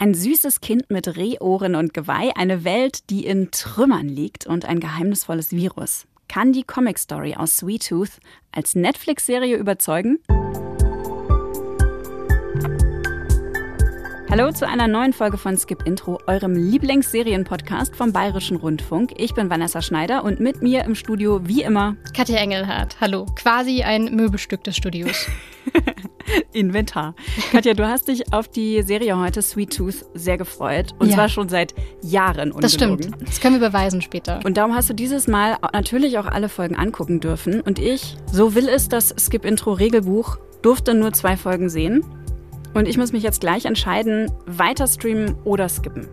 Ein süßes Kind mit Rehohren und Geweih, eine Welt, die in Trümmern liegt und ein geheimnisvolles Virus. Kann die Comic Story aus Sweet Tooth als Netflix-Serie überzeugen? Hallo zu einer neuen Folge von Skip Intro, eurem Lieblingsserienpodcast vom Bayerischen Rundfunk. Ich bin Vanessa Schneider und mit mir im Studio wie immer Katja Engelhardt. Hallo, quasi ein Möbelstück des Studios. Inventar. Katja, du hast dich auf die Serie heute Sweet Tooth sehr gefreut und ja. zwar schon seit Jahren. Ungelogen. Das stimmt. Das können wir beweisen später. Und darum hast du dieses Mal natürlich auch alle Folgen angucken dürfen und ich, so will es das Skip Intro Regelbuch, durfte nur zwei Folgen sehen. Und ich muss mich jetzt gleich entscheiden, weiter streamen oder skippen.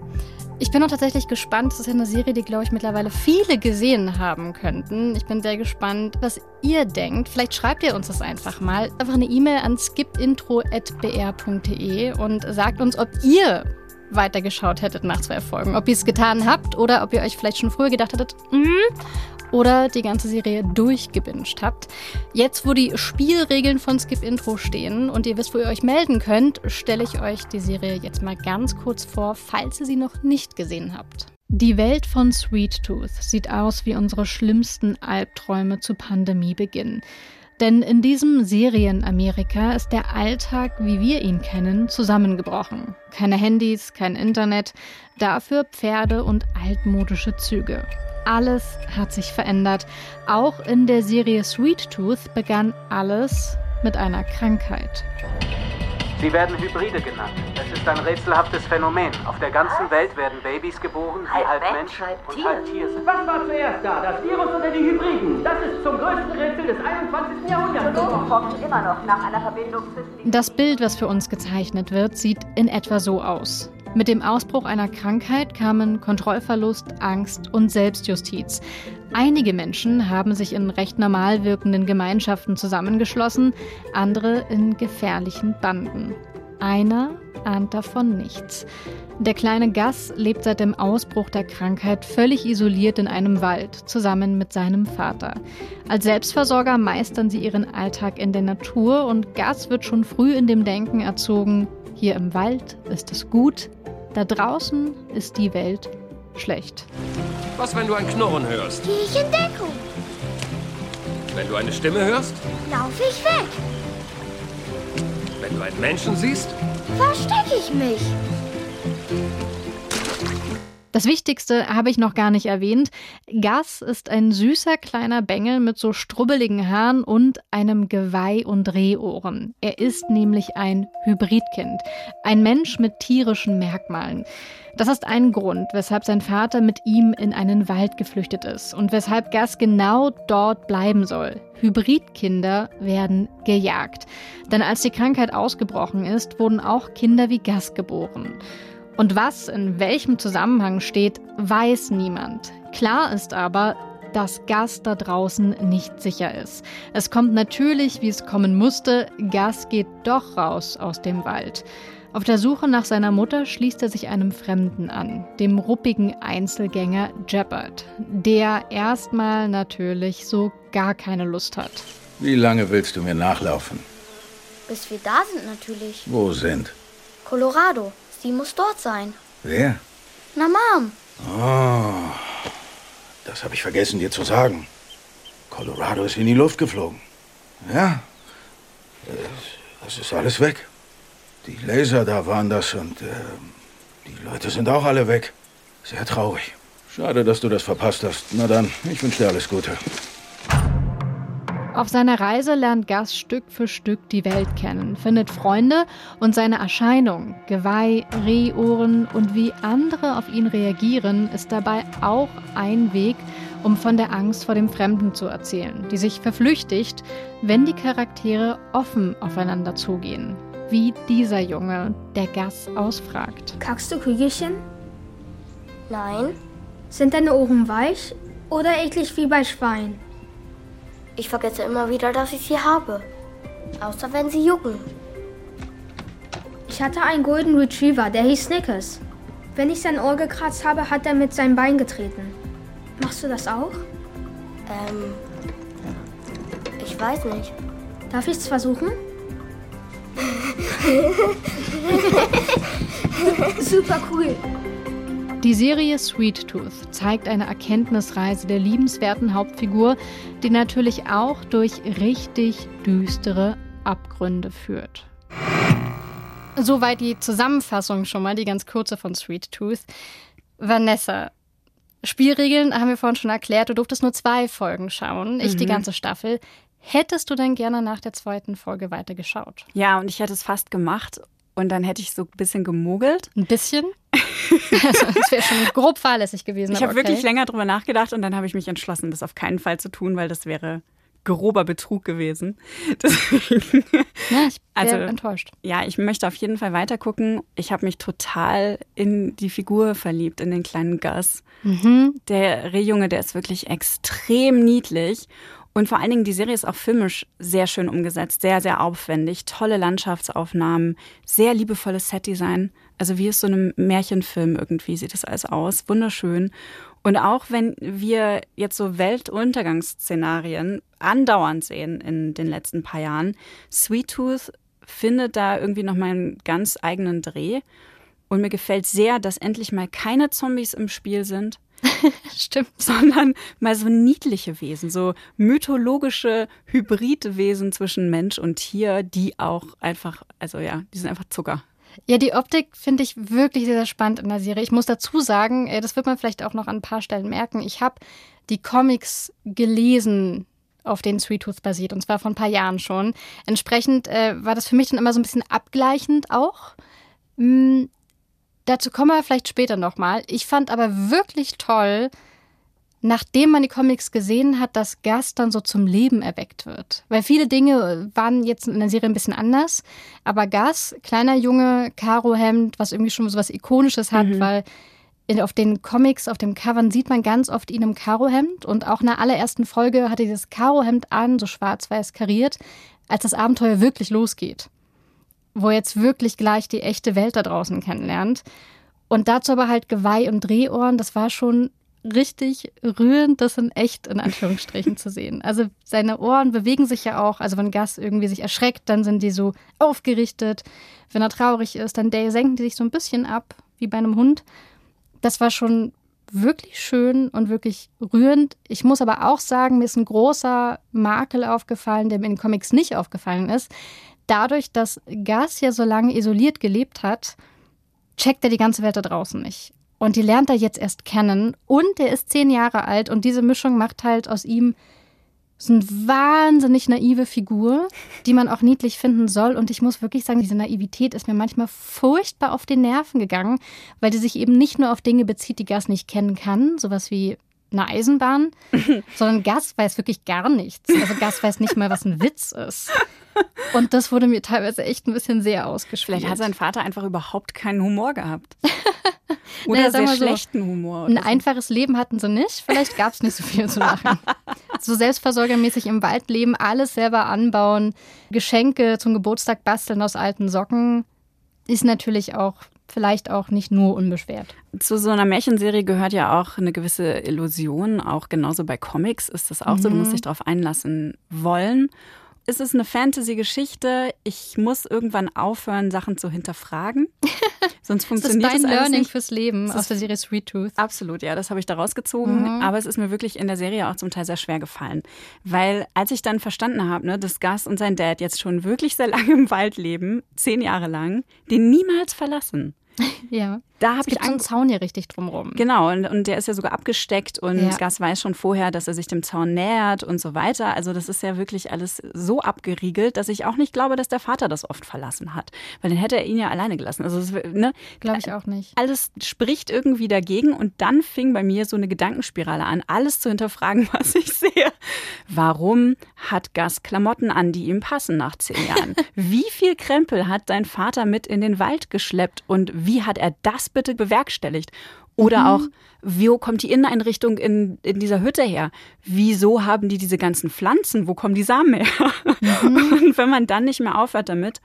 Ich bin auch tatsächlich gespannt. Das ist ja eine Serie, die, glaube ich, mittlerweile viele gesehen haben könnten. Ich bin sehr gespannt, was ihr denkt. Vielleicht schreibt ihr uns das einfach mal. Einfach eine E-Mail an skipintro.br.de und sagt uns, ob ihr weitergeschaut hättet nach zwei Folgen. Ob ihr es getan habt oder ob ihr euch vielleicht schon früher gedacht hättet, mm, oder die ganze Serie durchgebinged habt. Jetzt, wo die Spielregeln von Skip Intro stehen und ihr wisst, wo ihr euch melden könnt, stelle ich euch die Serie jetzt mal ganz kurz vor, falls ihr sie noch nicht gesehen habt. Die Welt von Sweet Tooth sieht aus wie unsere schlimmsten Albträume zu Pandemiebeginn. Denn in diesem Serienamerika ist der Alltag, wie wir ihn kennen, zusammengebrochen. Keine Handys, kein Internet, dafür Pferde und altmodische Züge. Alles hat sich verändert. Auch in der Serie Sweet Tooth begann alles mit einer Krankheit. Sie werden Hybride genannt. Es ist ein rätselhaftes Phänomen. Auf der ganzen Welt werden Babys geboren, die halb, halb Mensch, halb und halb Tier sind. Was war zuerst da, das Virus oder die Hybriden? Das ist zum größten Rätsel des 21. Jahrhunderts forschen immer noch nach einer Verbindung zwischen... Das Bild, was für uns gezeichnet wird, sieht in etwa so aus. Mit dem Ausbruch einer Krankheit kamen Kontrollverlust, Angst und Selbstjustiz. Einige Menschen haben sich in recht normal wirkenden Gemeinschaften zusammengeschlossen, andere in gefährlichen Banden. Einer ahnt davon nichts. Der kleine Gus lebt seit dem Ausbruch der Krankheit völlig isoliert in einem Wald, zusammen mit seinem Vater. Als Selbstversorger meistern sie ihren Alltag in der Natur und Gus wird schon früh in dem Denken erzogen, hier im Wald ist es gut, da draußen ist die Welt schlecht. Was, wenn du ein Knurren hörst? Geh ich in Deckung. Wenn du eine Stimme hörst? Lauf ich weg. Wenn du einen Menschen siehst? Verstecke ich mich. Das Wichtigste habe ich noch gar nicht erwähnt. Gas ist ein süßer kleiner Bengel mit so strubbeligen Haaren und einem Geweih und Rehohren. Er ist nämlich ein Hybridkind, ein Mensch mit tierischen Merkmalen. Das ist ein Grund, weshalb sein Vater mit ihm in einen Wald geflüchtet ist und weshalb Gas genau dort bleiben soll. Hybridkinder werden gejagt. Denn als die Krankheit ausgebrochen ist, wurden auch Kinder wie Gas geboren. Und was in welchem Zusammenhang steht, weiß niemand. Klar ist aber, dass Gas da draußen nicht sicher ist. Es kommt natürlich, wie es kommen musste, Gas geht doch raus aus dem Wald. Auf der Suche nach seiner Mutter schließt er sich einem Fremden an, dem ruppigen Einzelgänger Jeppard, der erstmal natürlich so gar keine Lust hat. Wie lange willst du mir nachlaufen? Bis wir da sind natürlich. Wo sind? Colorado. Sie muss dort sein. Wer? Na, Mom. Oh, das habe ich vergessen dir zu sagen. Colorado ist in die Luft geflogen. Ja, das ist alles weg. Die Laser da waren das und äh, die Leute sind auch alle weg. Sehr traurig. Schade, dass du das verpasst hast. Na dann, ich wünsche dir alles Gute. Auf seiner Reise lernt Gus Stück für Stück die Welt kennen, findet Freunde und seine Erscheinung, Geweih, Rehohren und wie andere auf ihn reagieren, ist dabei auch ein Weg, um von der Angst vor dem Fremden zu erzählen, die sich verflüchtigt, wenn die Charaktere offen aufeinander zugehen. Wie dieser Junge, der Gus ausfragt. Kackst du Kügelchen? Nein. Sind deine Ohren weich oder eklig wie bei Schwein? Ich vergesse immer wieder, dass ich sie habe. Außer wenn sie jucken. Ich hatte einen Golden Retriever, der hieß Snickers. Wenn ich sein Ohr gekratzt habe, hat er mit seinem Bein getreten. Machst du das auch? Ähm. Ich weiß nicht. Darf ich es versuchen? Super cool. Die Serie Sweet Tooth zeigt eine Erkenntnisreise der liebenswerten Hauptfigur, die natürlich auch durch richtig düstere Abgründe führt. Soweit die Zusammenfassung schon mal, die ganz kurze von Sweet Tooth. Vanessa, Spielregeln haben wir vorhin schon erklärt. Du durftest nur zwei Folgen schauen, ich mhm. die ganze Staffel. Hättest du denn gerne nach der zweiten Folge weitergeschaut? Ja, und ich hätte es fast gemacht. Und dann hätte ich so ein bisschen gemogelt. Ein bisschen? also, das wäre schon grob fahrlässig gewesen. Ich habe okay. wirklich länger drüber nachgedacht und dann habe ich mich entschlossen, das auf keinen Fall zu tun, weil das wäre grober Betrug gewesen. Deswegen, ja, ich bin also, enttäuscht. Ja, ich möchte auf jeden Fall weiter gucken. Ich habe mich total in die Figur verliebt, in den kleinen Gus. Mhm. Der Rehjunge, der ist wirklich extrem niedlich. Und vor allen Dingen, die Serie ist auch filmisch sehr schön umgesetzt, sehr, sehr aufwendig, tolle Landschaftsaufnahmen, sehr liebevolles Setdesign. Also wie es so einem Märchenfilm irgendwie sieht das alles aus. Wunderschön. Und auch wenn wir jetzt so Weltuntergangsszenarien andauernd sehen in den letzten paar Jahren, Sweet Tooth findet da irgendwie nochmal einen ganz eigenen Dreh. Und mir gefällt sehr, dass endlich mal keine Zombies im Spiel sind, Stimmt. Sondern mal so niedliche Wesen, so mythologische Hybridwesen zwischen Mensch und Tier, die auch einfach, also ja, die sind einfach Zucker. Ja, die Optik finde ich wirklich sehr, sehr spannend in der Serie. Ich muss dazu sagen, äh, das wird man vielleicht auch noch an ein paar Stellen merken. Ich habe die Comics gelesen, auf denen Sweet Tooth basiert, und zwar vor ein paar Jahren schon. Entsprechend äh, war das für mich dann immer so ein bisschen abgleichend auch. Dazu kommen wir vielleicht später nochmal. Ich fand aber wirklich toll, nachdem man die Comics gesehen hat, dass Gus dann so zum Leben erweckt wird. Weil viele Dinge waren jetzt in der Serie ein bisschen anders. Aber Gus, kleiner Junge, Karohemd, was irgendwie schon so was Ikonisches hat, mhm. weil in, auf den Comics, auf dem Covern sieht man ganz oft ihn im Karohemd. Und auch in der allerersten Folge hat er dieses Karohemd an, so schwarz-weiß kariert, als das Abenteuer wirklich losgeht wo er jetzt wirklich gleich die echte Welt da draußen kennenlernt. Und dazu aber halt Geweih und Drehohren, das war schon richtig rührend, das in echt in Anführungsstrichen zu sehen. Also seine Ohren bewegen sich ja auch. Also wenn Gas irgendwie sich erschreckt, dann sind die so aufgerichtet. Wenn er traurig ist, dann senken die sich so ein bisschen ab, wie bei einem Hund. Das war schon wirklich schön und wirklich rührend. Ich muss aber auch sagen, mir ist ein großer Makel aufgefallen, der mir in den Comics nicht aufgefallen ist dadurch, dass Gas ja so lange isoliert gelebt hat, checkt er die ganze Welt da draußen nicht. Und die lernt er jetzt erst kennen. Und er ist zehn Jahre alt und diese Mischung macht halt aus ihm so eine wahnsinnig naive Figur, die man auch niedlich finden soll. Und ich muss wirklich sagen, diese Naivität ist mir manchmal furchtbar auf den Nerven gegangen, weil die sich eben nicht nur auf Dinge bezieht, die Gas nicht kennen kann, sowas wie eine Eisenbahn, sondern Gas weiß wirklich gar nichts. Also Gas weiß nicht mal, was ein Witz ist. Und das wurde mir teilweise echt ein bisschen sehr ausgespielt. Vielleicht hat sein Vater einfach überhaupt keinen Humor gehabt. Oder naja, sehr schlechten so, Humor. Ein so. einfaches Leben hatten sie nicht. Vielleicht gab es nicht so viel zu lachen. so selbstversorgermäßig im Wald leben, alles selber anbauen, Geschenke zum Geburtstag basteln aus alten Socken, ist natürlich auch vielleicht auch nicht nur unbeschwert. Zu so einer Märchenserie gehört ja auch eine gewisse Illusion. Auch genauso bei Comics ist das auch mhm. so. Du musst mhm. dich darauf einlassen wollen ist es eine Fantasy-Geschichte. Ich muss irgendwann aufhören, Sachen zu hinterfragen. Sonst funktioniert das ist dein das Learning nicht. fürs Leben aus der Serie Sweet Tooth. Absolut, ja, das habe ich da rausgezogen. Mhm. Aber es ist mir wirklich in der Serie auch zum Teil sehr schwer gefallen. Weil als ich dann verstanden habe, ne, dass Gus und sein Dad jetzt schon wirklich sehr lange im Wald leben, zehn Jahre lang, den niemals verlassen. Ja. Da habe ich einen Zaun hier richtig drumrum. Genau, und, und der ist ja sogar abgesteckt und ja. Gas weiß schon vorher, dass er sich dem Zaun nähert und so weiter. Also das ist ja wirklich alles so abgeriegelt, dass ich auch nicht glaube, dass der Vater das oft verlassen hat. Weil dann hätte er ihn ja alleine gelassen. Also ne, glaube ich auch nicht. Alles spricht irgendwie dagegen und dann fing bei mir so eine Gedankenspirale an, alles zu hinterfragen, was ich sehe. Warum hat Gas Klamotten an, die ihm passen nach zehn Jahren? Wie viel Krempel hat dein Vater mit in den Wald geschleppt und wie hat er das bitte bewerkstelligt? Oder mhm. auch, wo kommt die Inneneinrichtung in, in dieser Hütte her? Wieso haben die diese ganzen Pflanzen? Wo kommen die Samen her? Mhm. Und wenn man dann nicht mehr aufhört damit,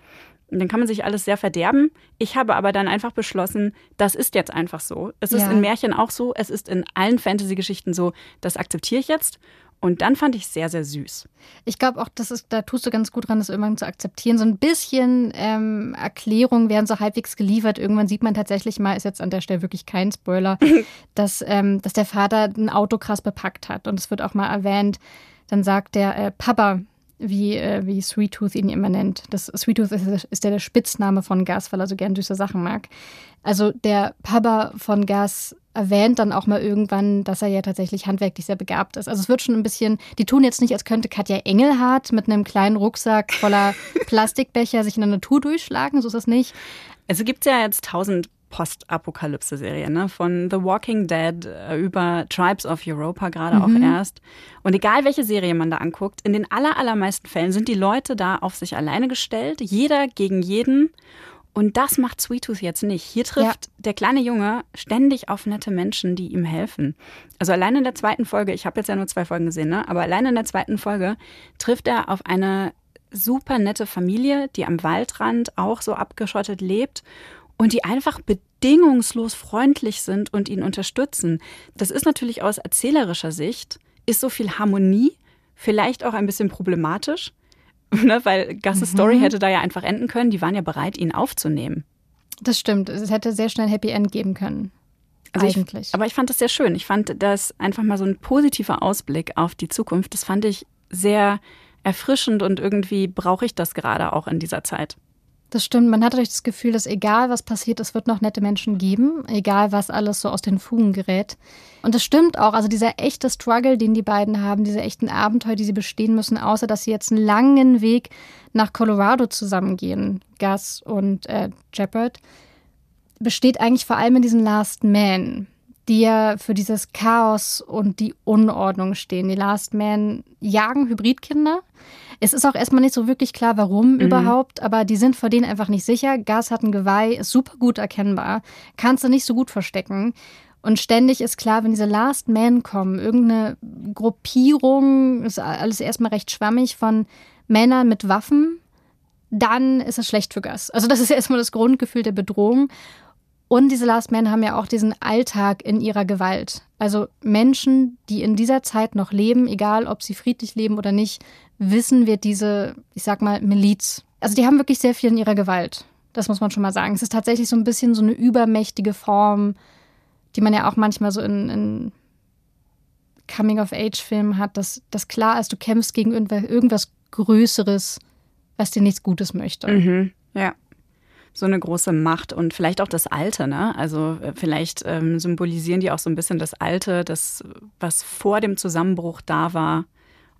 dann kann man sich alles sehr verderben. Ich habe aber dann einfach beschlossen, das ist jetzt einfach so. Es ist ja. in Märchen auch so, es ist in allen Fantasy-Geschichten so, das akzeptiere ich jetzt. Und dann fand ich es sehr, sehr süß. Ich glaube auch, das ist, da tust du ganz gut dran, das irgendwann zu akzeptieren. So ein bisschen ähm, Erklärungen werden so halbwegs geliefert. Irgendwann sieht man tatsächlich mal, ist jetzt an der Stelle wirklich kein Spoiler, dass, ähm, dass der Vater ein Auto krass bepackt hat. Und es wird auch mal erwähnt, dann sagt der äh, Papa, wie, äh, wie Sweet Tooth ihn immer nennt. Das Sweet Tooth ist, ist der, der Spitzname von Gas, weil er so gern süße Sachen mag. Also der Papa von Gas erwähnt dann auch mal irgendwann, dass er ja tatsächlich handwerklich sehr begabt ist. Also es wird schon ein bisschen, die tun jetzt nicht, als könnte Katja Engelhardt mit einem kleinen Rucksack voller Plastikbecher sich in der Natur durchschlagen, so ist es nicht. Also gibt es ja jetzt tausend Postapokalypse-Serien, ne? Von The Walking Dead äh, über Tribes of Europa gerade mhm. auch erst. Und egal welche Serie man da anguckt, in den aller, allermeisten Fällen sind die Leute da auf sich alleine gestellt, jeder gegen jeden. Und das macht Sweet Tooth jetzt nicht. Hier trifft ja. der kleine Junge ständig auf nette Menschen, die ihm helfen. Also allein in der zweiten Folge, ich habe jetzt ja nur zwei Folgen gesehen, ne? aber allein in der zweiten Folge trifft er auf eine super nette Familie, die am Waldrand auch so abgeschottet lebt und die einfach bedingungslos freundlich sind und ihn unterstützen. Das ist natürlich aus erzählerischer Sicht, ist so viel Harmonie, vielleicht auch ein bisschen problematisch, ne, weil Gus's mhm. Story hätte da ja einfach enden können. Die waren ja bereit, ihn aufzunehmen. Das stimmt. Es hätte sehr schnell Happy End geben können. Also eigentlich. Ich, aber ich fand das sehr schön. Ich fand das einfach mal so ein positiver Ausblick auf die Zukunft. Das fand ich sehr erfrischend und irgendwie brauche ich das gerade auch in dieser Zeit. Das stimmt. Man hat das Gefühl, dass egal was passiert, es wird noch nette Menschen geben, egal was alles so aus den Fugen gerät. Und das stimmt auch. Also dieser echte Struggle, den die beiden haben, diese echten Abenteuer, die sie bestehen müssen, außer dass sie jetzt einen langen Weg nach Colorado zusammengehen, Gus und äh, Shepard, besteht eigentlich vor allem in diesen Last Men, die ja für dieses Chaos und die Unordnung stehen. Die Last Men jagen Hybridkinder es ist auch erstmal nicht so wirklich klar, warum mhm. überhaupt, aber die sind vor denen einfach nicht sicher. Gas hat ein Geweih, ist super gut erkennbar, kannst du nicht so gut verstecken. Und ständig ist klar, wenn diese Last Men kommen, irgendeine Gruppierung, ist alles erstmal recht schwammig von Männern mit Waffen, dann ist es schlecht für Gas. Also das ist erstmal das Grundgefühl der Bedrohung. Und diese Last Men haben ja auch diesen Alltag in ihrer Gewalt. Also Menschen, die in dieser Zeit noch leben, egal ob sie friedlich leben oder nicht, wissen wir diese, ich sag mal, Miliz. Also die haben wirklich sehr viel in ihrer Gewalt. Das muss man schon mal sagen. Es ist tatsächlich so ein bisschen so eine übermächtige Form, die man ja auch manchmal so in, in Coming-of-Age-Filmen hat, dass, dass klar ist, du kämpfst gegen irgendwas Größeres, was dir nichts Gutes möchte. Mhm, ja. So eine große Macht und vielleicht auch das Alte, ne? Also äh, vielleicht ähm, symbolisieren die auch so ein bisschen das Alte, das, was vor dem Zusammenbruch da war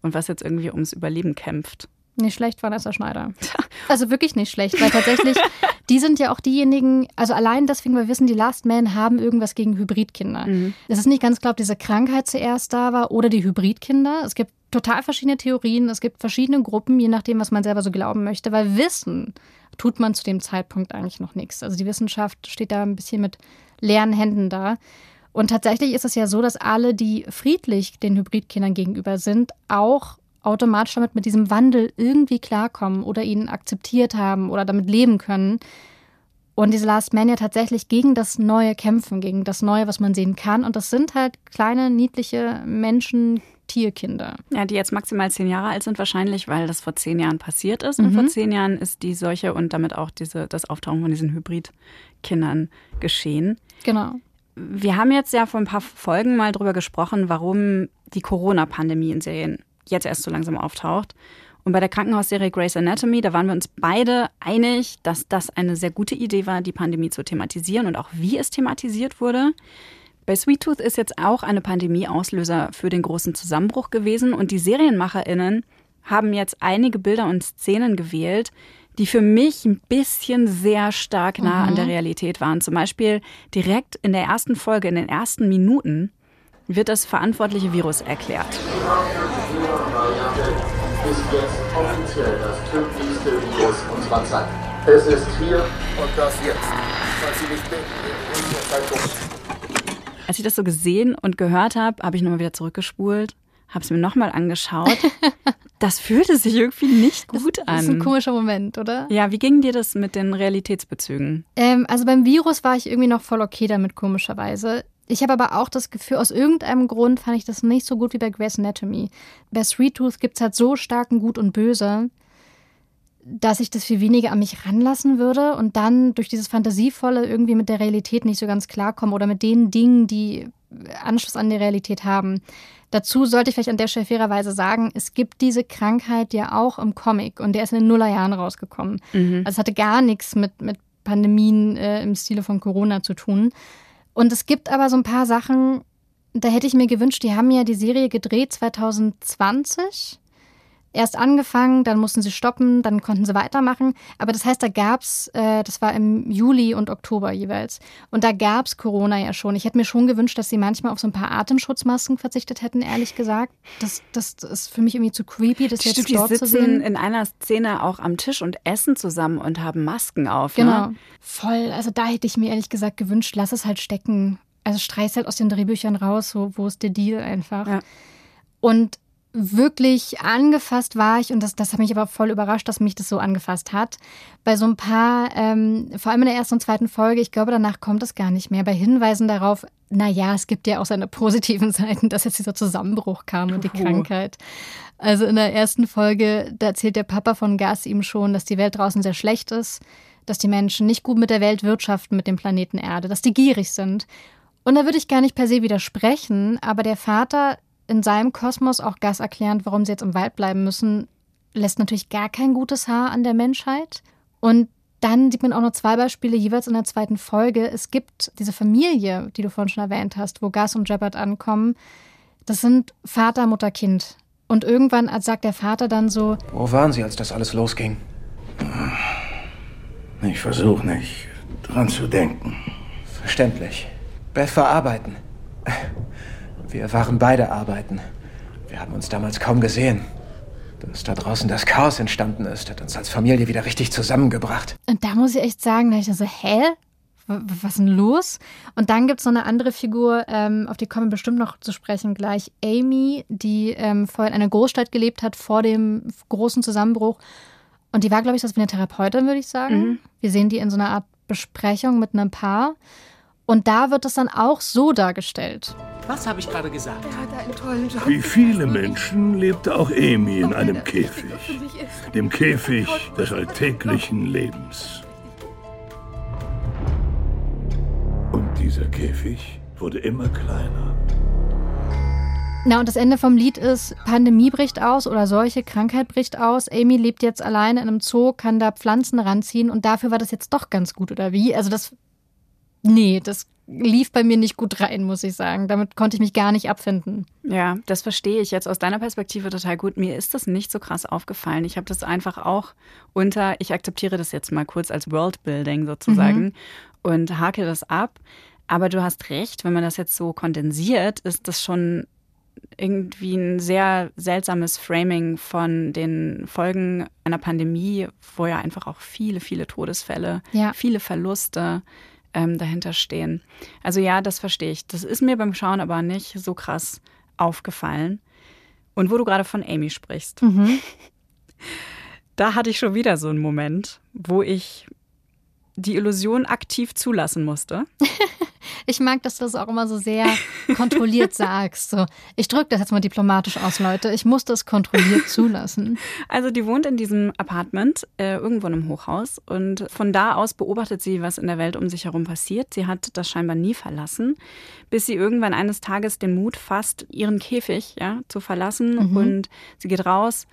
und was jetzt irgendwie ums Überleben kämpft. Nicht schlecht, Vanessa Schneider. Also wirklich nicht schlecht, weil tatsächlich, die sind ja auch diejenigen, also allein deswegen, weil wir wissen, die Last Men haben irgendwas gegen Hybridkinder. Mhm. Es ist nicht ganz klar, ob diese Krankheit zuerst da war oder die Hybridkinder. Es gibt total verschiedene Theorien, es gibt verschiedene Gruppen, je nachdem, was man selber so glauben möchte, weil Wissen tut man zu dem Zeitpunkt eigentlich noch nichts. Also die Wissenschaft steht da ein bisschen mit leeren Händen da. Und tatsächlich ist es ja so, dass alle, die friedlich den Hybridkindern gegenüber sind, auch automatisch damit mit diesem Wandel irgendwie klarkommen oder ihn akzeptiert haben oder damit leben können. Und diese Last Man ja tatsächlich gegen das Neue kämpfen, gegen das Neue, was man sehen kann. Und das sind halt kleine, niedliche Menschen, Tierkinder. Ja, die jetzt maximal zehn Jahre alt sind wahrscheinlich, weil das vor zehn Jahren passiert ist. Und vor mhm. zehn Jahren ist die Seuche und damit auch diese, das Auftauchen von diesen Hybridkindern geschehen. Genau. Wir haben jetzt ja vor ein paar Folgen mal drüber gesprochen, warum die Corona-Pandemie in Serien jetzt erst so langsam auftaucht. Und bei der Krankenhausserie Grey's Anatomy, da waren wir uns beide einig, dass das eine sehr gute Idee war, die Pandemie zu thematisieren und auch wie es thematisiert wurde. Bei Sweet Tooth ist jetzt auch eine Pandemie Auslöser für den großen Zusammenbruch gewesen und die SerienmacherInnen haben jetzt einige Bilder und Szenen gewählt, die für mich ein bisschen sehr stark nah mhm. an der mhm. Realität waren. Zum Beispiel direkt in der ersten Folge, in den ersten Minuten, wird das verantwortliche Virus erklärt. Ist jetzt offiziell das tödlichste Virus unserer Zeit. Es ist hier und das jetzt. Falls Sie nicht denken, in der Zeitung. Als ich das so gesehen und gehört habe, habe ich nochmal wieder zurückgespult, habe es mir nochmal angeschaut Das fühlte sich irgendwie nicht gut das, an. Das ist ein komischer Moment, oder? Ja, wie ging dir das mit den Realitätsbezügen? Ähm, also beim Virus war ich irgendwie noch voll okay damit, komischerweise. Ich habe aber auch das Gefühl, aus irgendeinem Grund fand ich das nicht so gut wie bei Grey's Anatomy. Bei Sweet Tooth gibt es halt so starken Gut und Böse, dass ich das viel weniger an mich ranlassen würde und dann durch dieses Fantasievolle irgendwie mit der Realität nicht so ganz klarkomme oder mit den Dingen, die Anschluss an die Realität haben. Dazu sollte ich vielleicht an der Stelle fairerweise sagen, es gibt diese Krankheit ja auch im Comic und der ist in den Nullerjahren rausgekommen. Mhm. Also es hatte gar nichts mit, mit Pandemien äh, im Stile von Corona zu tun. Und es gibt aber so ein paar Sachen, da hätte ich mir gewünscht, die haben ja die Serie gedreht 2020 erst angefangen, dann mussten sie stoppen, dann konnten sie weitermachen. Aber das heißt, da gab's, äh, das war im Juli und Oktober jeweils. Und da gab es Corona ja schon. Ich hätte mir schon gewünscht, dass sie manchmal auf so ein paar Atemschutzmasken verzichtet hätten, ehrlich gesagt. Das, das ist für mich irgendwie zu creepy, das Stimmt, jetzt dort die zu sehen. in einer Szene auch am Tisch und essen zusammen und haben Masken auf. Genau. Ne? Voll. Also da hätte ich mir ehrlich gesagt gewünscht, lass es halt stecken. Also streiß halt aus den Drehbüchern raus, so, wo ist der Deal einfach. Ja. Und wirklich angefasst war ich, und das, das hat mich aber voll überrascht, dass mich das so angefasst hat, bei so ein paar, ähm, vor allem in der ersten und zweiten Folge, ich glaube, danach kommt es gar nicht mehr, bei Hinweisen darauf, naja, es gibt ja auch seine positiven Seiten, dass jetzt dieser Zusammenbruch kam und die. Krankheit. Also in der ersten Folge, da erzählt der Papa von Gas ihm schon, dass die Welt draußen sehr schlecht ist, dass die Menschen nicht gut mit der Welt wirtschaften, mit dem Planeten Erde, dass die gierig sind. Und da würde ich gar nicht per se widersprechen, aber der Vater in seinem Kosmos auch Gas erklärend, warum sie jetzt im Wald bleiben müssen, lässt natürlich gar kein gutes Haar an der Menschheit. Und dann sieht man auch noch zwei Beispiele jeweils in der zweiten Folge. Es gibt diese Familie, die du vorhin schon erwähnt hast, wo Gas und Jeppard ankommen. Das sind Vater, Mutter, Kind. Und irgendwann sagt der Vater dann so: Wo waren Sie, als das alles losging? Ich versuche nicht dran zu denken. Verständlich. Beth war arbeiten. Wir waren beide arbeiten. Wir haben uns damals kaum gesehen. Dass da draußen das Chaos entstanden ist, hat uns als Familie wieder richtig zusammengebracht. Und da muss ich echt sagen, da ich so, hä? Was ist denn los? Und dann gibt es noch eine andere Figur, ähm, auf die kommen wir bestimmt noch zu sprechen gleich. Amy, die ähm, vorher in einer Großstadt gelebt hat, vor dem großen Zusammenbruch. Und die war, glaube ich, das wie eine Therapeutin, würde ich sagen. Mhm. Wir sehen die in so einer Art Besprechung mit einem Paar. Und da wird es dann auch so dargestellt. Was habe ich gerade gesagt? Wie viele Menschen lebte auch Amy in einem Käfig. Dem Käfig des alltäglichen Lebens. Und dieser Käfig wurde immer kleiner. Na, und das Ende vom Lied ist, Pandemie bricht aus oder solche Krankheit bricht aus. Amy lebt jetzt alleine in einem Zoo, kann da Pflanzen ranziehen und dafür war das jetzt doch ganz gut, oder wie? Also das, nee, das lief bei mir nicht gut rein, muss ich sagen. Damit konnte ich mich gar nicht abfinden. Ja, das verstehe ich jetzt aus deiner Perspektive total gut. Mir ist das nicht so krass aufgefallen. Ich habe das einfach auch unter, ich akzeptiere das jetzt mal kurz als Worldbuilding sozusagen Mhm. und hake das ab. Aber du hast recht, wenn man das jetzt so kondensiert, ist das schon irgendwie ein sehr seltsames Framing von den Folgen einer Pandemie, wo ja einfach auch viele, viele Todesfälle, Ja. viele Verluste ähm, dahinter stehen. Also ja, das verstehe ich. Das ist mir beim Schauen aber nicht so krass aufgefallen. Und wo du gerade von Amy sprichst, Mhm. da hatte ich schon wieder so einen Moment, wo ich die Illusion aktiv zulassen musste. Ich mag, dass du das auch immer so sehr kontrolliert sagst. So, ich drücke das jetzt mal diplomatisch aus, Leute. Ich muss das kontrolliert zulassen. Also die wohnt in diesem Apartment äh, irgendwo in einem Hochhaus und von da aus beobachtet sie, was in der Welt um sich herum passiert. Sie hat das scheinbar nie verlassen, bis sie irgendwann eines Tages den Mut fasst, ihren Käfig ja, zu verlassen Mhm. und sie geht raus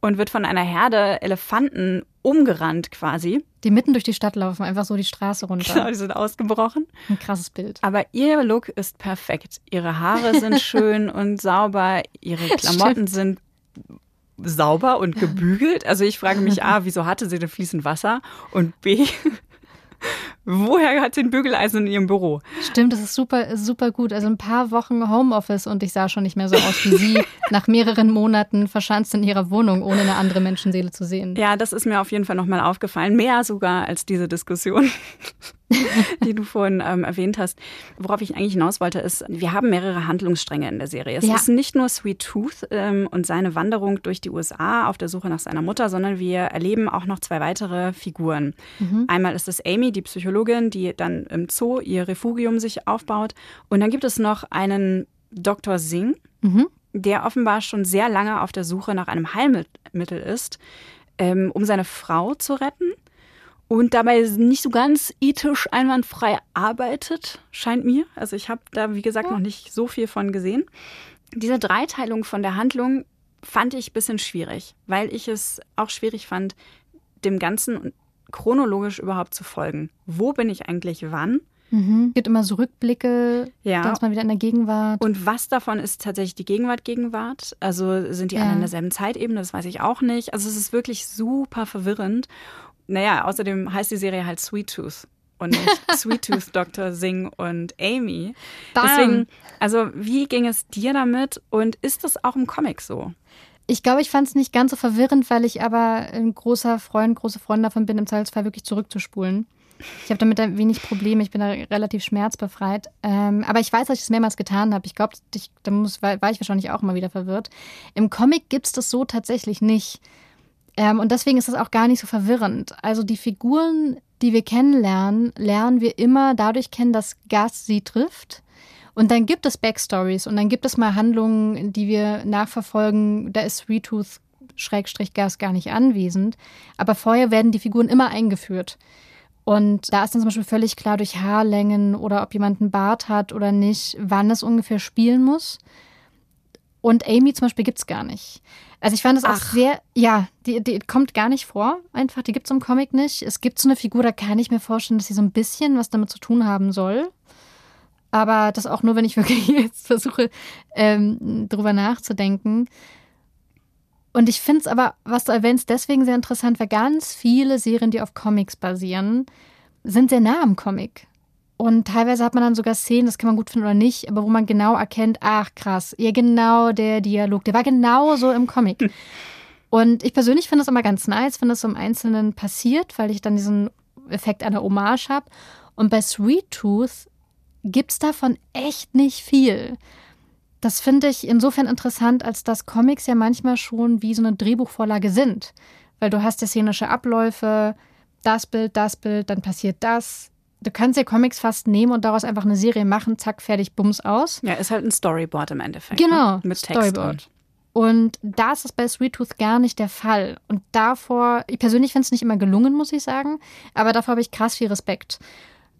und wird von einer Herde Elefanten umgerannt quasi. Die mitten durch die Stadt laufen, einfach so die Straße runter. Genau, die sind ausgebrochen. Ein krasses Bild. Aber ihr Look ist perfekt. Ihre Haare sind schön und sauber, ihre Klamotten sind sauber und gebügelt. Also ich frage mich A, wieso hatte sie denn fließend Wasser? Und B, woher hat sie ein Bügeleisen in ihrem Büro? Stimmt, das ist super, super gut. Also ein paar Wochen Homeoffice und ich sah schon nicht mehr so aus wie sie nach mehreren Monaten verschanzt in ihrer Wohnung, ohne eine andere Menschenseele zu sehen. Ja, das ist mir auf jeden Fall nochmal aufgefallen. Mehr sogar als diese Diskussion. die du vorhin ähm, erwähnt hast. Worauf ich eigentlich hinaus wollte, ist, wir haben mehrere Handlungsstränge in der Serie. Es ja. ist nicht nur Sweet Tooth ähm, und seine Wanderung durch die USA auf der Suche nach seiner Mutter, sondern wir erleben auch noch zwei weitere Figuren. Mhm. Einmal ist es Amy, die Psychologin, die dann im Zoo ihr Refugium sich aufbaut. Und dann gibt es noch einen Dr. Singh, mhm. der offenbar schon sehr lange auf der Suche nach einem Heilmittel ist, ähm, um seine Frau zu retten und dabei nicht so ganz ethisch einwandfrei arbeitet, scheint mir. Also ich habe da, wie gesagt, noch nicht so viel von gesehen. Diese Dreiteilung von der Handlung fand ich ein bisschen schwierig, weil ich es auch schwierig fand, dem Ganzen chronologisch überhaupt zu folgen. Wo bin ich eigentlich wann? Mhm. Es gibt immer so Rückblicke, ja. dann ist man wieder in der Gegenwart. Und was davon ist tatsächlich die Gegenwart-Gegenwart? Also sind die ja. alle in derselben Zeitebene? Das weiß ich auch nicht. Also es ist wirklich super verwirrend. Naja, außerdem heißt die Serie halt Sweet Tooth und nicht Sweet Tooth Dr. Singh und Amy. Bam. Deswegen, also wie ging es dir damit und ist das auch im Comic so? Ich glaube, ich fand es nicht ganz so verwirrend, weil ich aber ein großer Freund, große Freund davon bin, im Zweifelsfall wirklich zurückzuspulen. Ich habe damit ein wenig Probleme, ich bin da relativ schmerzbefreit. Ähm, aber ich weiß, dass ich es mehrmals getan habe. Ich glaube, da muss, war, war ich wahrscheinlich auch mal wieder verwirrt. Im Comic gibt es das so tatsächlich nicht. Ähm, und deswegen ist das auch gar nicht so verwirrend. Also die Figuren, die wir kennenlernen, lernen wir immer dadurch kennen, dass Gas sie trifft. Und dann gibt es Backstories und dann gibt es mal Handlungen, die wir nachverfolgen. Da ist Sweet Tooth Schrägstrich Gas gar nicht anwesend. Aber vorher werden die Figuren immer eingeführt. Und da ist dann zum Beispiel völlig klar durch Haarlängen oder ob jemand einen Bart hat oder nicht, wann es ungefähr spielen muss. Und Amy zum Beispiel gibt es gar nicht. Also ich fand es auch sehr, ja, die, die kommt gar nicht vor, einfach, die gibt es im Comic nicht. Es gibt so eine Figur, da kann ich mir vorstellen, dass sie so ein bisschen was damit zu tun haben soll. Aber das auch nur, wenn ich wirklich jetzt versuche, ähm, drüber nachzudenken. Und ich finde es aber, was du erwähnst, deswegen sehr interessant, weil ganz viele Serien, die auf Comics basieren, sind sehr nah am Comic. Und teilweise hat man dann sogar Szenen, das kann man gut finden oder nicht, aber wo man genau erkennt, ach krass, ja genau der Dialog, der war genau so im Comic. Und ich persönlich finde es immer ganz nice, wenn das so im Einzelnen passiert, weil ich dann diesen Effekt einer Hommage habe. Und bei Sweet Tooth gibt es davon echt nicht viel. Das finde ich insofern interessant, als dass Comics ja manchmal schon wie so eine Drehbuchvorlage sind. Weil du hast ja szenische Abläufe, das Bild, das Bild, dann passiert das, du kannst ja Comics fast nehmen und daraus einfach eine Serie machen, zack, fertig, bums aus. Ja, ist halt ein Storyboard im Endeffekt. Genau. Ne? Mit Storyboard. Und das ist bei Sweet Tooth gar nicht der Fall. Und davor, ich persönlich finde es nicht immer gelungen, muss ich sagen, aber davor habe ich krass viel Respekt.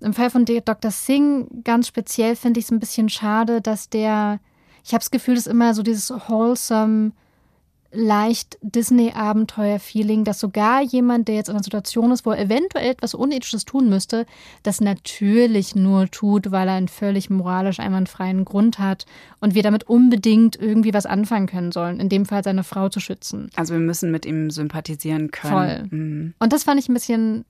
Im Fall von Dr. Singh ganz speziell finde ich es ein bisschen schade, dass der, ich habe das Gefühl, dass immer so dieses wholesome, leicht Disney-Abenteuer-Feeling, dass sogar jemand, der jetzt in einer Situation ist, wo er eventuell etwas Unethisches tun müsste, das natürlich nur tut, weil er einen völlig moralisch einwandfreien Grund hat und wir damit unbedingt irgendwie was anfangen können sollen, in dem Fall seine Frau zu schützen. Also wir müssen mit ihm sympathisieren können. Voll. Mhm. Und das fand ich ein bisschen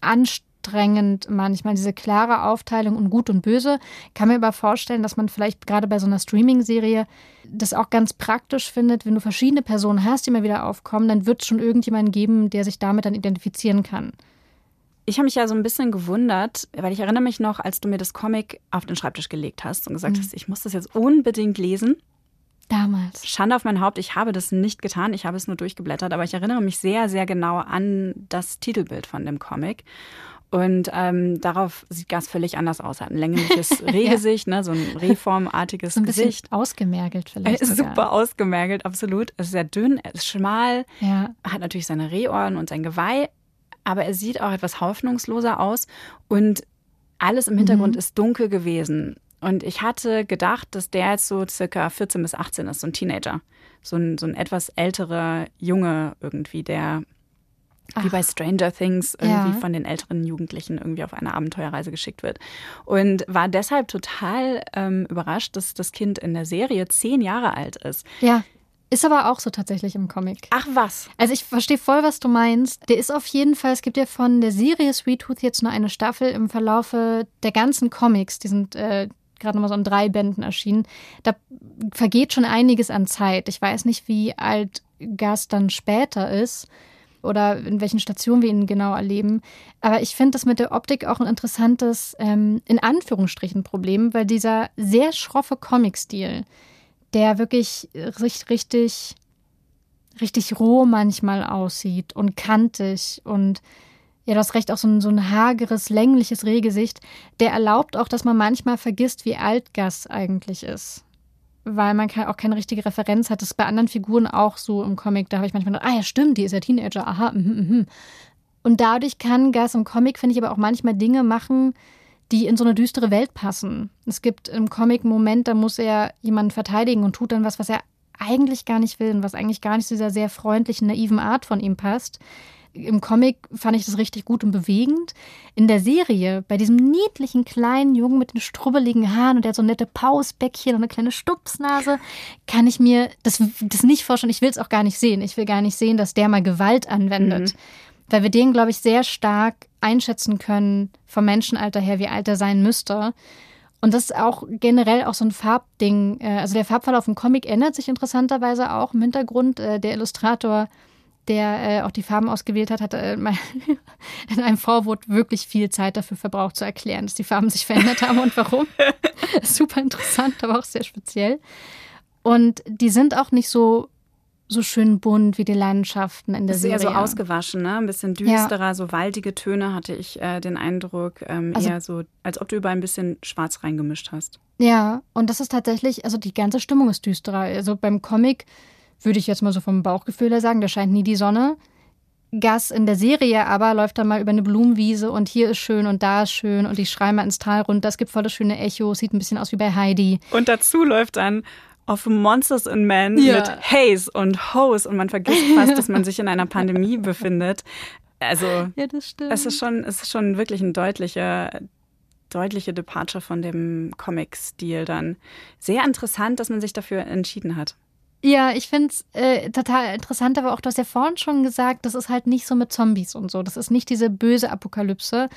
anstrengend anstrengend manchmal, diese klare Aufteilung und Gut und Böse. Kann mir aber vorstellen, dass man vielleicht gerade bei so einer Streaming-Serie das auch ganz praktisch findet, wenn du verschiedene Personen hast, die immer wieder aufkommen, dann wird es schon irgendjemanden geben, der sich damit dann identifizieren kann. Ich habe mich ja so ein bisschen gewundert, weil ich erinnere mich noch, als du mir das Comic auf den Schreibtisch gelegt hast und gesagt mhm. hast, ich muss das jetzt unbedingt lesen. Damals. Schande auf mein Haupt, ich habe das nicht getan, ich habe es nur durchgeblättert, aber ich erinnere mich sehr, sehr genau an das Titelbild von dem Comic. Und ähm, darauf sieht Gas völlig anders aus. Er hat ein längliches Rehgesicht, ja. ne, so ein Rehformartiges so ein Gesicht. Ausgemergelt vielleicht. Sogar. super ausgemergelt, absolut. Er ist sehr dünn, er ist schmal, ja. hat natürlich seine Rehohren und sein Geweih, aber er sieht auch etwas hoffnungsloser aus und alles im Hintergrund mhm. ist dunkel gewesen. Und ich hatte gedacht, dass der jetzt so circa 14 bis 18 ist, so ein Teenager. So ein, so ein etwas älterer Junge irgendwie, der Ach. wie bei Stranger Things irgendwie ja. von den älteren Jugendlichen irgendwie auf eine Abenteuerreise geschickt wird. Und war deshalb total ähm, überrascht, dass das Kind in der Serie zehn Jahre alt ist. Ja. Ist aber auch so tatsächlich im Comic. Ach was. Also ich verstehe voll, was du meinst. Der ist auf jeden Fall, es gibt ja von der Serie Sweet Tooth jetzt nur eine Staffel im Verlaufe der ganzen Comics. Die sind äh, gerade nochmal so in drei Bänden erschienen. Da vergeht schon einiges an Zeit. Ich weiß nicht, wie alt Gas dann später ist. Oder in welchen Stationen wir ihn genau erleben. Aber ich finde das mit der Optik auch ein interessantes, ähm, in Anführungsstrichen, Problem, weil dieser sehr schroffe Comic-Stil, der wirklich richtig, richtig, richtig roh manchmal aussieht und kantig und ja, du hast recht, auch so ein, so ein hageres, längliches Rehgesicht, der erlaubt auch, dass man manchmal vergisst, wie alt Gas eigentlich ist weil man auch keine richtige Referenz hat. Das ist bei anderen Figuren auch so im Comic. Da habe ich manchmal gedacht, ah ja, stimmt, die ist ja Teenager, aha, mhm, mhm. Und dadurch kann Gas im Comic, finde ich, aber auch manchmal Dinge machen, die in so eine düstere Welt passen. Es gibt im Comic einen Moment, da muss er jemanden verteidigen und tut dann was, was er eigentlich gar nicht will und was eigentlich gar nicht zu dieser sehr freundlichen, naiven Art von ihm passt. Im Comic fand ich das richtig gut und bewegend. In der Serie, bei diesem niedlichen kleinen Jungen mit den strubbeligen Haaren und der hat so nette Pausbäckchen und eine kleine Stupsnase, kann ich mir das, das nicht vorstellen. Ich will es auch gar nicht sehen. Ich will gar nicht sehen, dass der mal Gewalt anwendet. Mhm. Weil wir den, glaube ich, sehr stark einschätzen können vom Menschenalter her, wie alt er sein müsste. Und das ist auch generell auch so ein Farbding. Äh, also der Farbverlauf im Comic ändert sich interessanterweise auch im Hintergrund. Äh, der Illustrator der äh, auch die Farben ausgewählt hat, hat äh, in einem Vorwort wirklich viel Zeit dafür verbraucht zu erklären, dass die Farben sich verändert haben und warum. Super interessant, aber auch sehr speziell. Und die sind auch nicht so so schön bunt wie die Landschaften in der das Serie. Ist eher so ausgewaschen, ne? Ein bisschen düsterer, ja. so waldige Töne hatte ich äh, den Eindruck. Ähm, also, eher so, als ob du überall ein bisschen schwarz reingemischt hast. Ja, und das ist tatsächlich, also die ganze Stimmung ist düsterer. Also beim Comic würde ich jetzt mal so vom Bauchgefühl her sagen, da scheint nie die Sonne. Gas in der Serie aber läuft dann mal über eine Blumenwiese und hier ist schön und da ist schön und ich schreie mal ins Tal runter. Es gibt voll das schöne Echo, sieht ein bisschen aus wie bei Heidi. Und dazu läuft dann auf Monsters and Men ja. mit Haze und Hose und man vergisst fast, dass man sich in einer Pandemie befindet. Also ja, das stimmt. es ist schon, es ist schon wirklich ein deutlicher, deutliche Departure von dem Comic-Stil dann. Sehr interessant, dass man sich dafür entschieden hat. Ja, ich finde es äh, total interessant, aber auch, du hast ja vorhin schon gesagt, das ist halt nicht so mit Zombies und so. Das ist nicht diese böse Apokalypse.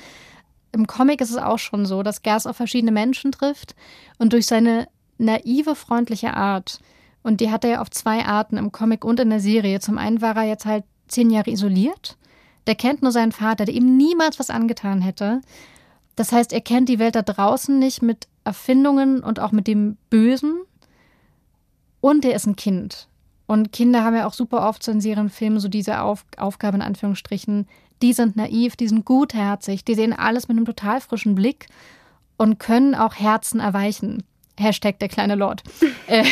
Im Comic ist es auch schon so, dass Gas auf verschiedene Menschen trifft und durch seine naive, freundliche Art, und die hat er ja auf zwei Arten im Comic und in der Serie. Zum einen war er jetzt halt zehn Jahre isoliert. Der kennt nur seinen Vater, der ihm niemals was angetan hätte. Das heißt, er kennt die Welt da draußen nicht mit Erfindungen und auch mit dem Bösen, und er ist ein Kind. Und Kinder haben ja auch super oft so in Serienfilmen so diese Auf Aufgabe in Anführungsstrichen. Die sind naiv, die sind gutherzig, die sehen alles mit einem total frischen Blick und können auch Herzen erweichen. Hashtag der kleine Lord. Äh,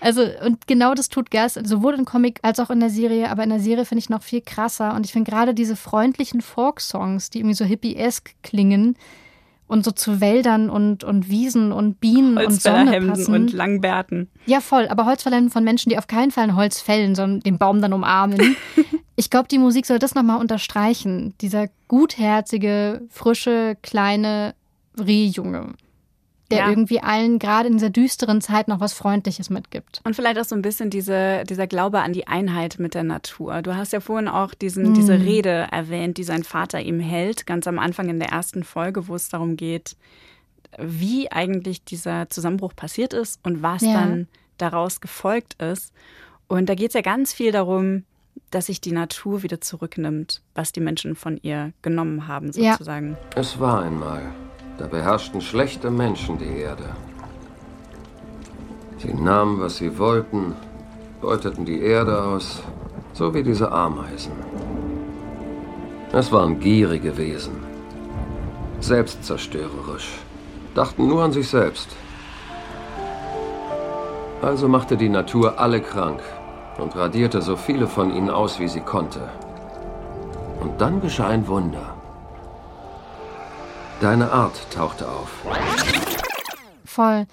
also, und genau das tut Gas, sowohl im Comic als auch in der Serie, aber in der Serie finde ich noch viel krasser. Und ich finde gerade diese freundlichen Folk-Songs, die irgendwie so hippiesk klingen, und so zu Wäldern und, und Wiesen und Bienen und Sonne passen. und Langbärten. Ja, voll. Aber Holzfällerhemden von Menschen, die auf keinen Fall ein Holz fällen, sondern den Baum dann umarmen. ich glaube, die Musik soll das nochmal unterstreichen. Dieser gutherzige, frische, kleine Rehjunge der ja. irgendwie allen gerade in dieser düsteren Zeit noch was Freundliches mitgibt. Und vielleicht auch so ein bisschen diese, dieser Glaube an die Einheit mit der Natur. Du hast ja vorhin auch diesen, mm. diese Rede erwähnt, die sein Vater ihm hält, ganz am Anfang in der ersten Folge, wo es darum geht, wie eigentlich dieser Zusammenbruch passiert ist und was ja. dann daraus gefolgt ist. Und da geht es ja ganz viel darum, dass sich die Natur wieder zurücknimmt, was die Menschen von ihr genommen haben, sozusagen. Ja. Es war einmal. Da beherrschten schlechte Menschen die Erde. Sie nahmen, was sie wollten, beuteten die Erde aus, so wie diese Ameisen. Es waren gierige Wesen, selbstzerstörerisch, dachten nur an sich selbst. Also machte die Natur alle krank und radierte so viele von ihnen aus, wie sie konnte. Und dann geschah ein Wunder. Deine Art tauchte auf. Voll.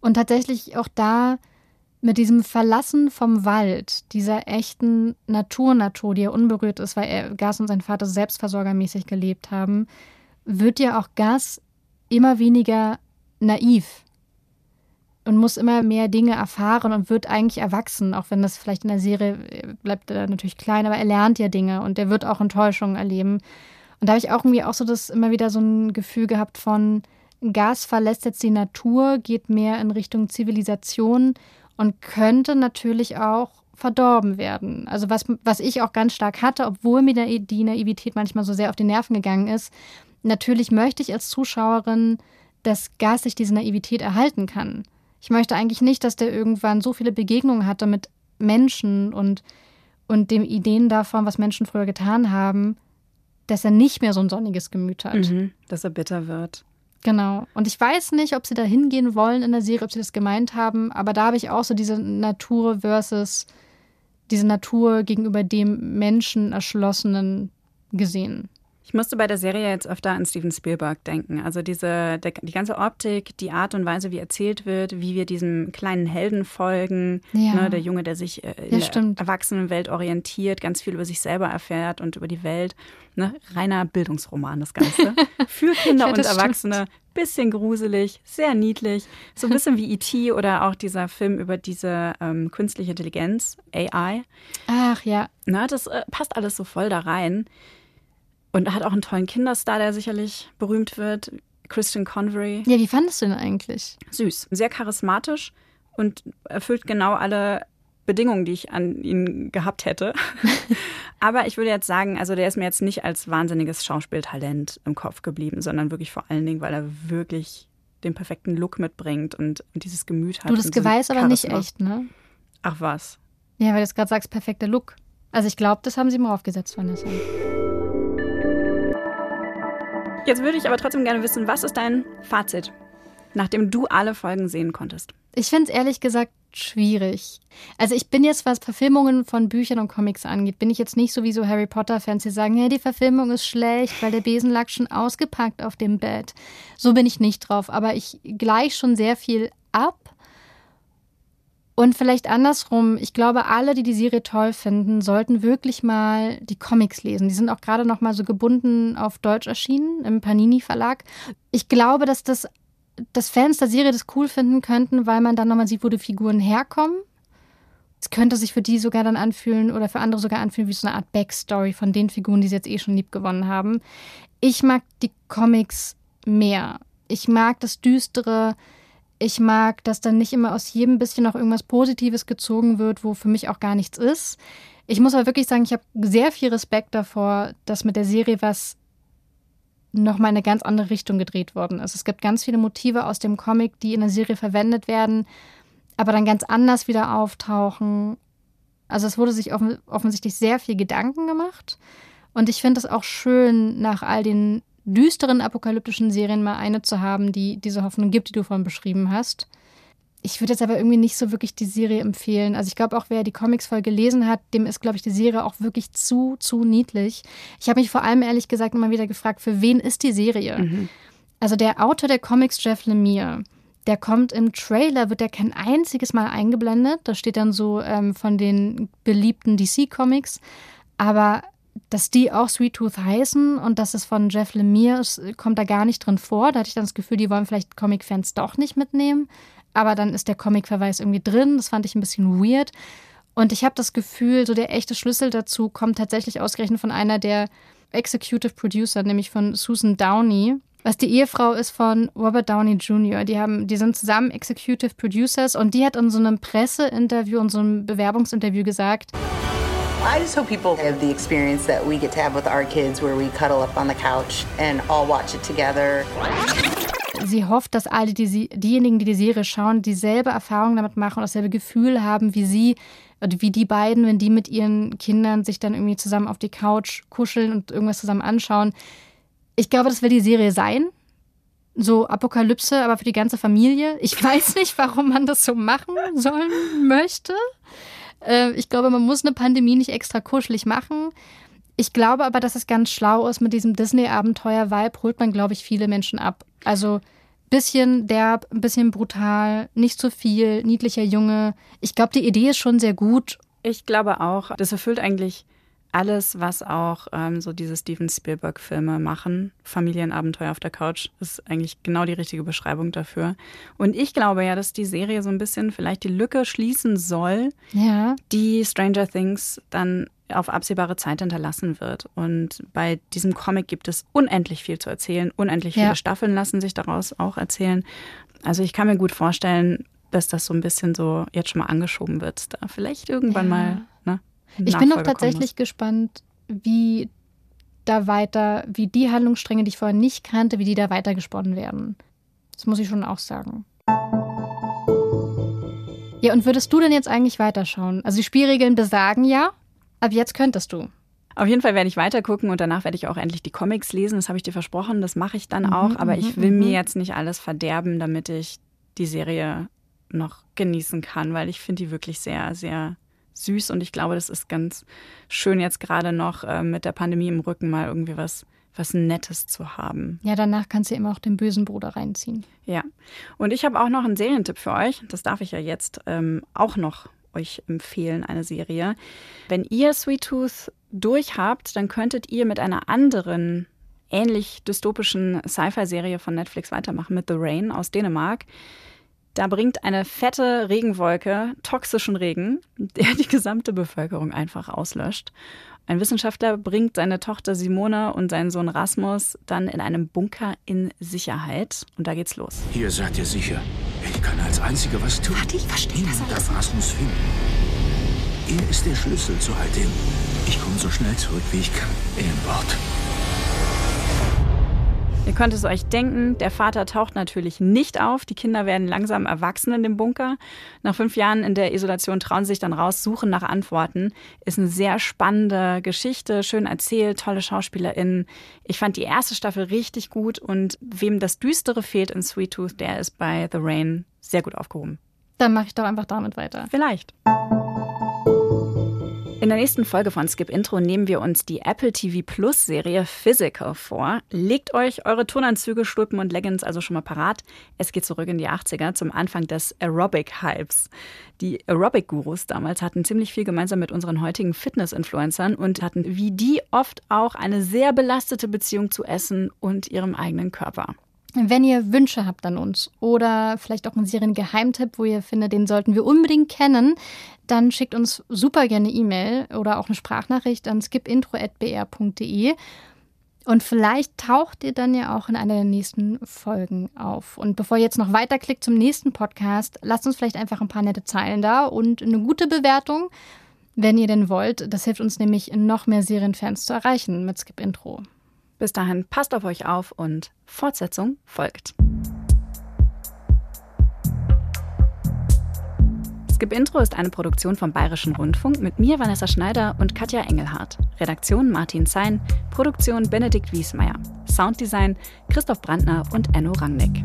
Und tatsächlich auch da mit diesem Verlassen vom Wald, dieser echten Natur-Natur, die ja unberührt ist, weil er, Gas und sein Vater selbstversorgermäßig gelebt haben, wird ja auch Gas immer weniger naiv und muss immer mehr Dinge erfahren und wird eigentlich erwachsen, auch wenn das vielleicht in der Serie äh, bleibt er natürlich klein, aber er lernt ja Dinge und er wird auch Enttäuschungen erleben. Und da habe ich auch irgendwie auch so das immer wieder so ein Gefühl gehabt von Gas verlässt jetzt die Natur, geht mehr in Richtung Zivilisation und könnte natürlich auch verdorben werden. Also was, was ich auch ganz stark hatte, obwohl mir die Naivität manchmal so sehr auf die Nerven gegangen ist. Natürlich möchte ich als Zuschauerin, dass Gas sich diese Naivität erhalten kann. Ich möchte eigentlich nicht, dass der irgendwann so viele Begegnungen hatte mit Menschen und, und dem Ideen davon, was Menschen früher getan haben, dass er nicht mehr so ein sonniges Gemüt hat. Mhm, dass er bitter wird. Genau. Und ich weiß nicht, ob sie da hingehen wollen in der Serie, ob sie das gemeint haben, aber da habe ich auch so diese Natur versus diese Natur gegenüber dem Menschen erschlossenen gesehen. Ich musste bei der Serie jetzt öfter an Steven Spielberg denken. Also diese, der, die ganze Optik, die Art und Weise, wie erzählt wird, wie wir diesem kleinen Helden folgen. Ja. Ne, der Junge, der sich äh, in ja, der Erwachsenenwelt orientiert, ganz viel über sich selber erfährt und über die Welt. Ne? Reiner Bildungsroman, das Ganze. Für Kinder ja, und Erwachsene. Stimmt. Bisschen gruselig, sehr niedlich. So ein bisschen wie E.T. oder auch dieser Film über diese ähm, künstliche Intelligenz, AI. Ach ja. Na, das äh, passt alles so voll da rein. Und hat auch einen tollen Kinderstar, der sicherlich berühmt wird. Christian Convery. Ja, wie fandest du ihn eigentlich? Süß, sehr charismatisch und erfüllt genau alle Bedingungen, die ich an ihn gehabt hätte. Aber ich würde jetzt sagen, also der ist mir jetzt nicht als wahnsinniges Schauspieltalent im Kopf geblieben, sondern wirklich vor allen Dingen, weil er wirklich den perfekten Look mitbringt und, und dieses Gemüt hat. Du, das Geweih aber nicht echt, ne? Ach was. Ja, weil du jetzt gerade sagst, perfekter Look. Also ich glaube, das haben sie mal aufgesetzt, Vanessa. Jetzt würde ich aber trotzdem gerne wissen, was ist dein Fazit, nachdem du alle Folgen sehen konntest? Ich finde es ehrlich gesagt schwierig. Also ich bin jetzt, was Verfilmungen von Büchern und Comics angeht, bin ich jetzt nicht so wie so Harry Potter-Fans, die sagen, hey, die Verfilmung ist schlecht, weil der Besen lag schon ausgepackt auf dem Bett. So bin ich nicht drauf. Aber ich gleich schon sehr viel ab und vielleicht andersrum, ich glaube, alle, die die Serie toll finden, sollten wirklich mal die Comics lesen. Die sind auch gerade noch mal so gebunden auf Deutsch erschienen im Panini Verlag. Ich glaube, dass das dass Fans der Serie das cool finden könnten, weil man dann nochmal sieht, wo die Figuren herkommen. Es könnte sich für die sogar dann anfühlen oder für andere sogar anfühlen wie so eine Art Backstory von den Figuren, die sie jetzt eh schon lieb gewonnen haben. Ich mag die Comics mehr. Ich mag das Düstere, ich mag, dass dann nicht immer aus jedem bisschen noch irgendwas Positives gezogen wird, wo für mich auch gar nichts ist. Ich muss aber wirklich sagen, ich habe sehr viel Respekt davor, dass mit der Serie was nochmal in eine ganz andere Richtung gedreht worden ist. Es gibt ganz viele Motive aus dem Comic, die in der Serie verwendet werden, aber dann ganz anders wieder auftauchen. Also es wurde sich offen offensichtlich sehr viel Gedanken gemacht. Und ich finde es auch schön, nach all den düsteren apokalyptischen Serien mal eine zu haben, die diese Hoffnung gibt, die du vorhin beschrieben hast. Ich würde jetzt aber irgendwie nicht so wirklich die Serie empfehlen. Also ich glaube auch, wer die Comics voll gelesen hat, dem ist, glaube ich, die Serie auch wirklich zu, zu niedlich. Ich habe mich vor allem ehrlich gesagt immer wieder gefragt, für wen ist die Serie? Mhm. Also der Autor der Comics, Jeff Lemire, der kommt im Trailer, wird er kein einziges Mal eingeblendet. Da steht dann so ähm, von den beliebten DC-Comics. Aber dass die auch Sweet Tooth heißen und dass es von Jeff Lemire ist, kommt da gar nicht drin vor. Da hatte ich dann das Gefühl, die wollen vielleicht Comic-Fans doch nicht mitnehmen. Aber dann ist der Comic-Verweis irgendwie drin. Das fand ich ein bisschen weird. Und ich habe das Gefühl, so der echte Schlüssel dazu kommt tatsächlich ausgerechnet von einer der Executive Producer, nämlich von Susan Downey, was die Ehefrau ist von Robert Downey Jr. Die, haben, die sind zusammen Executive Producers und die hat in so einem Presseinterview und so einem Bewerbungsinterview gesagt, I just hope people have the experience that we get to have with our kids, where we cuddle up on the couch and all watch it together. Sie hofft, dass alle die, diejenigen, die die Serie schauen, dieselbe Erfahrung damit machen und dasselbe Gefühl haben wie sie, wie die beiden, wenn die mit ihren Kindern sich dann irgendwie zusammen auf die Couch kuscheln und irgendwas zusammen anschauen. Ich glaube, das will die Serie sein. So Apokalypse, aber für die ganze Familie. Ich weiß nicht, warum man das so machen sollen möchte. Äh, ich glaube, man muss eine Pandemie nicht extra kuschelig machen. Ich glaube aber, dass es ganz schlau ist, mit diesem Disney-Abenteuer-Vibe holt man, glaube ich, viele Menschen ab. Also bisschen derb, ein bisschen brutal, nicht zu viel, niedlicher Junge. Ich glaube, die Idee ist schon sehr gut. Ich glaube auch, das erfüllt eigentlich alles, was auch ähm, so diese Steven Spielberg-Filme machen, Familienabenteuer auf der Couch, ist eigentlich genau die richtige Beschreibung dafür. Und ich glaube ja, dass die Serie so ein bisschen vielleicht die Lücke schließen soll, ja. die Stranger Things dann auf absehbare Zeit hinterlassen wird. Und bei diesem Comic gibt es unendlich viel zu erzählen. Unendlich viele ja. Staffeln lassen sich daraus auch erzählen. Also ich kann mir gut vorstellen, dass das so ein bisschen so jetzt schon mal angeschoben wird, da vielleicht irgendwann ja. mal. Ich bin auch tatsächlich gespannt, wie da weiter, wie die Handlungsstränge, die ich vorher nicht kannte, wie die da weitergesponnen werden. Das muss ich schon auch sagen. Ja, und würdest du denn jetzt eigentlich weiterschauen? Also die Spielregeln besagen ja, ab jetzt könntest du. Auf jeden Fall werde ich weitergucken und danach werde ich auch endlich die Comics lesen. Das habe ich dir versprochen, das mache ich dann mhm, auch. Aber ich mhm, will mir mhm. jetzt nicht alles verderben, damit ich die Serie noch genießen kann, weil ich finde die wirklich sehr, sehr süß und ich glaube, das ist ganz schön jetzt gerade noch äh, mit der Pandemie im Rücken mal irgendwie was was Nettes zu haben. Ja, danach kannst du immer auch den bösen Bruder reinziehen. Ja. Und ich habe auch noch einen Serientipp für euch. Das darf ich ja jetzt ähm, auch noch euch empfehlen, eine Serie. Wenn ihr Sweet Tooth durchhabt, dann könntet ihr mit einer anderen ähnlich dystopischen Sci-Fi-Serie von Netflix weitermachen, mit The Rain aus Dänemark. Da bringt eine fette Regenwolke toxischen Regen, der die gesamte Bevölkerung einfach auslöscht. Ein Wissenschaftler bringt seine Tochter Simone und seinen Sohn Rasmus dann in einem Bunker in Sicherheit. Und da geht's los. Hier seid ihr sicher. Ich kann als Einziger was tun. Warte, ich verstehe das alles. darf Rasmus finden. Er ist der Schlüssel zu all dem. Ich komme so schnell zurück, wie ich kann. Ihr Bord. Ihr könnt es euch denken, der Vater taucht natürlich nicht auf. Die Kinder werden langsam erwachsen in dem Bunker. Nach fünf Jahren in der Isolation trauen sie sich dann raus, suchen nach Antworten. Ist eine sehr spannende Geschichte, schön erzählt, tolle SchauspielerInnen. Ich fand die erste Staffel richtig gut und wem das Düstere fehlt in Sweet Tooth, der ist bei The Rain sehr gut aufgehoben. Dann mache ich doch einfach damit weiter. Vielleicht. In der nächsten Folge von Skip Intro nehmen wir uns die Apple TV Plus Serie Physical vor. Legt euch eure Turnanzüge, Stulpen und Leggings also schon mal parat. Es geht zurück in die 80er zum Anfang des Aerobic-Hypes. Die Aerobic-Gurus damals hatten ziemlich viel gemeinsam mit unseren heutigen Fitness-Influencern und hatten wie die oft auch eine sehr belastete Beziehung zu Essen und ihrem eigenen Körper. Wenn ihr Wünsche habt an uns oder vielleicht auch einen Serien-Geheimtipp, wo ihr findet, den sollten wir unbedingt kennen, dann schickt uns super gerne E-Mail oder auch eine Sprachnachricht an skipintro.br.de. Und vielleicht taucht ihr dann ja auch in einer der nächsten Folgen auf. Und bevor ihr jetzt noch weiterklickt zum nächsten Podcast, lasst uns vielleicht einfach ein paar nette Zeilen da und eine gute Bewertung, wenn ihr denn wollt. Das hilft uns nämlich, noch mehr Serienfans zu erreichen mit Skip Intro. Bis dahin, passt auf euch auf und Fortsetzung folgt. Skip Intro ist eine Produktion vom Bayerischen Rundfunk mit mir, Vanessa Schneider und Katja Engelhardt. Redaktion Martin Zein, Produktion Benedikt Wiesmeier. Sounddesign Christoph Brandner und Enno Rangnick.